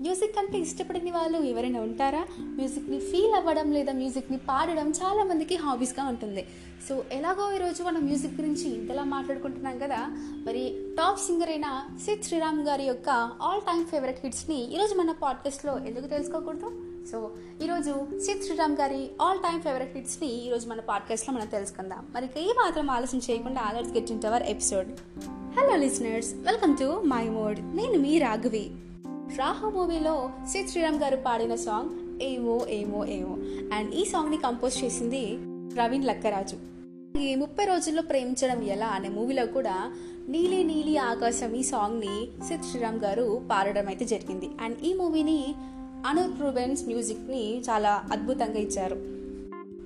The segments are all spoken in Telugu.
మ్యూజిక్ అంటే ఇష్టపడని వాళ్ళు ఎవరైనా ఉంటారా? మ్యూజిక్ని ఫీల్ అవ్వడం లేదా మ్యూజిక్ని పాడడం చాలామందికి హాబీస్గా ఉంటుంది. సో ఎలాగో ఈరోజు మనం మ్యూజిక్ గురించి ఇంతలా మాట్లాడుకుంటున్నాం కదా? మరి టాప్ సింగర్ అయిన సిద్ శ్రీరామ్ గారి యొక్క ఆల్ టైమ్ ఫేవరెట్ హిట్స్ని ఈరోజు మన పాడ్కాస్ట్లో ఎందుకు తెలుసుకోకూడదు? సో ఈరోజు సిద్ శ్రీరామ్ గారి ఆల్ టైమ్ ఫేవరెట్ హిట్స్ని ఈరోజు మన పాడ్కాస్ట్లో మనం తెలుసుకుందాం. మరి ఏ మాత్రం ఆలస్యం చేయకుండా ఆలర్స్ get in our episode. Hello listeners welcome to my mode. నేను మీ రాఘవి. రాహు మూవీలో సిద్ శ్రీరామ్ గారు పాడిన సాంగ్ ఏమో ఏమో ఏమో. అండ్ ఈ సాంగ్ని కంపోజ్ చేసింది ప్రవీణ్ లక్కరాజు. ఈ ముప్పై రోజుల్లో ప్రేమించడం ఎలా అనే మూవీలో కూడా నీలి నీలి ఆకాశం ఈ సాంగ్ని సిద్ శ్రీరామ్ గారు పాడడం అయితే జరిగింది. అండ్ ఈ మూవీని అనూర్ ప్రూబెన్స్ మ్యూజిక్ని చాలా అద్భుతంగా ఇచ్చారు.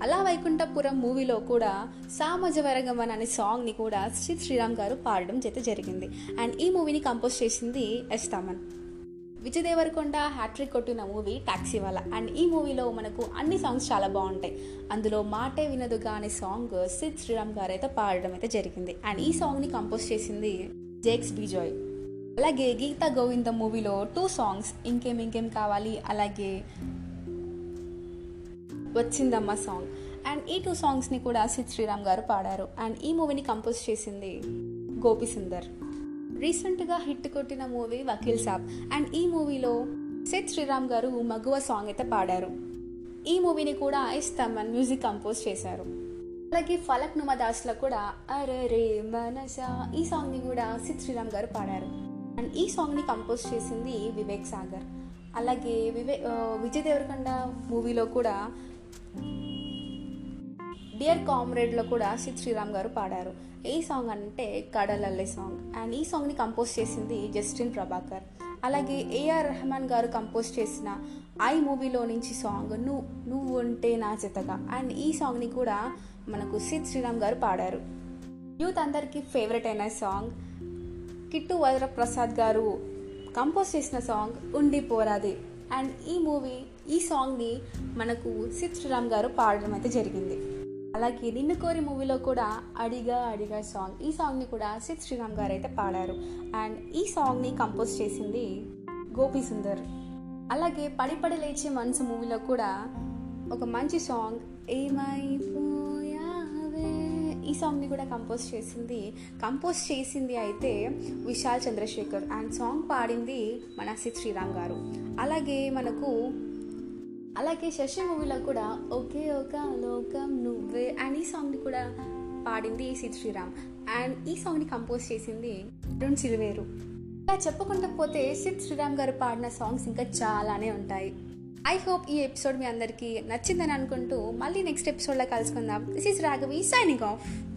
అలా వైకుంఠపురం మూవీలో కూడా సామజవరగమన్ అనే సాంగ్ని కూడా సిద్ శ్రీరామ్ గారు పాడడం అయితే జరిగింది. అండ్ ఈ మూవీని కంపోజ్ చేసింది ఎస్ తమన్. విజయ్ దేవరకొండ హ్యాట్రిక్ కొట్టిన మూవీ టాక్సీ వాలా అండ్ ఈ మూవీలో మనకు అన్ని సాంగ్స్ చాలా బాగుంటాయి. అందులో మాటే వినదుగా అనే సాంగ్ సిద్ శ్రీరామ్ గారు అయితే పాడడం అయితే జరిగింది. అండ్ ఈ సాంగ్ని కంపోజ్ చేసింది జేక్స్ బిజాయ్ అలాగే గీతా గోవింద మూవీలో టూ సాంగ్స్ ఇంకేం ఇంకేం కావాలి? అలాగే వచ్చిందమ్మ సాంగ్. అండ్ ఈ టూ సాంగ్స్ని కూడా సిద్ శ్రీరామ్ గారు పాడారు. అండ్ ఈ మూవీని కంపోజ్ చేసింది గోపి సుందర్. రీసెంట్గా హిట్ కొట్టిన మూవీ వకీల్ సాబ్. అండ్ ఈ మూవీలో సెత్ శ్రీరామ్ గారు మగువ సాంగ్ అయితే పాడారు. ఈ మూవీని కూడా ఎస్ తమన్ మ్యూజిక్ కంపోజ్ చేశారు. అలాగే ఫలక్ నుమ దాస్లో కూడా అరే రే ఈ సాంగ్ని కూడా సిత్ శ్రీరామ్ గారు పాడారు. అండ్ ఈ సాంగ్ని కంపోజ్ చేసింది వివేక్ సాగర్. అలాగే వివే విజయ్ దేవరకొండ మూవీలో కూడా డియర్ కామ్రేడ్లో కూడా సిద్ శ్రీరామ్ గారు పాడారు. ఈ సాంగ్ అంటే కడలల్లే సాంగ్. అండ్ ఈ సాంగ్ని కంపోజ్ చేసింది జస్టిన్ ప్రభాకర్. అలాగే ఏఆర్ రెహమాన్ గారు కంపోజ్ చేసిన ఐ మూవీలో నుంచి సాంగ్ నువ్వు నువ్వు ఉంటే నా జతగా. అండ్ ఈ సాంగ్ని కూడా మనకు సిద్ శ్రీరామ్ గారు పాడారు. యూత్ అందరికీ ఫేవరెట్ అయిన సాంగ్. కిట్టు వరప్రసాద్ గారు కంపోజ్ చేసిన సాంగ్ ఉండి పోరాది. అండ్ ఈ మూవీ ఈ సాంగ్ని మనకు సిద్ శ్రీరామ్ గారు పాడడం అయితే జరిగింది. అలాగే నిన్ను కోరి మూవీలో కూడా అడిగా అడిగా సాంగ్ ఈ సాంగ్ని కూడా సిద్ శ్రీరామ్ గారు అయితే పాడారు. అండ్ ఈ సాంగ్ని కంపోజ్ చేసింది గోపి సుందర్ అలాగే పడి పడి లేచే మనసు మూవీలో కూడా ఒక మంచి సాంగ్ ఏమైపోయావే? ఈ సాంగ్ని కూడా కంపోజ్ చేసింది కంపోజ్ చేసింది అయితే విశాల్ చంద్రశేఖర్. అండ్ సాంగ్ పాడింది మన సిద్ శ్రీరామ్ గారు. అలాగే మనకు అలాగే శశి మూవీలో కూడా ఒకే ఒక లోకం నువ్వే అండ్ ఈ సాంగ్ని కూడా పాడింది సిద్ శ్రీరామ్. అండ్ ఈ సాంగ్ని కంపోజ్ చేసింది అరుణ్ సిల్వేరు ఇలా చెప్పకుండా పోతే సిద్ శ్రీరామ్ గారు పాడిన సాంగ్స్ ఇంకా చాలానే ఉంటాయి. ఐ హోప్ ఈ ఎపిసోడ్ మీ అందరికీ నచ్చిందని అనుకుంటూ మళ్ళీ నెక్స్ట్ ఎపిసోడ్లో కలుసుకుందాం. This is Raghavi signing off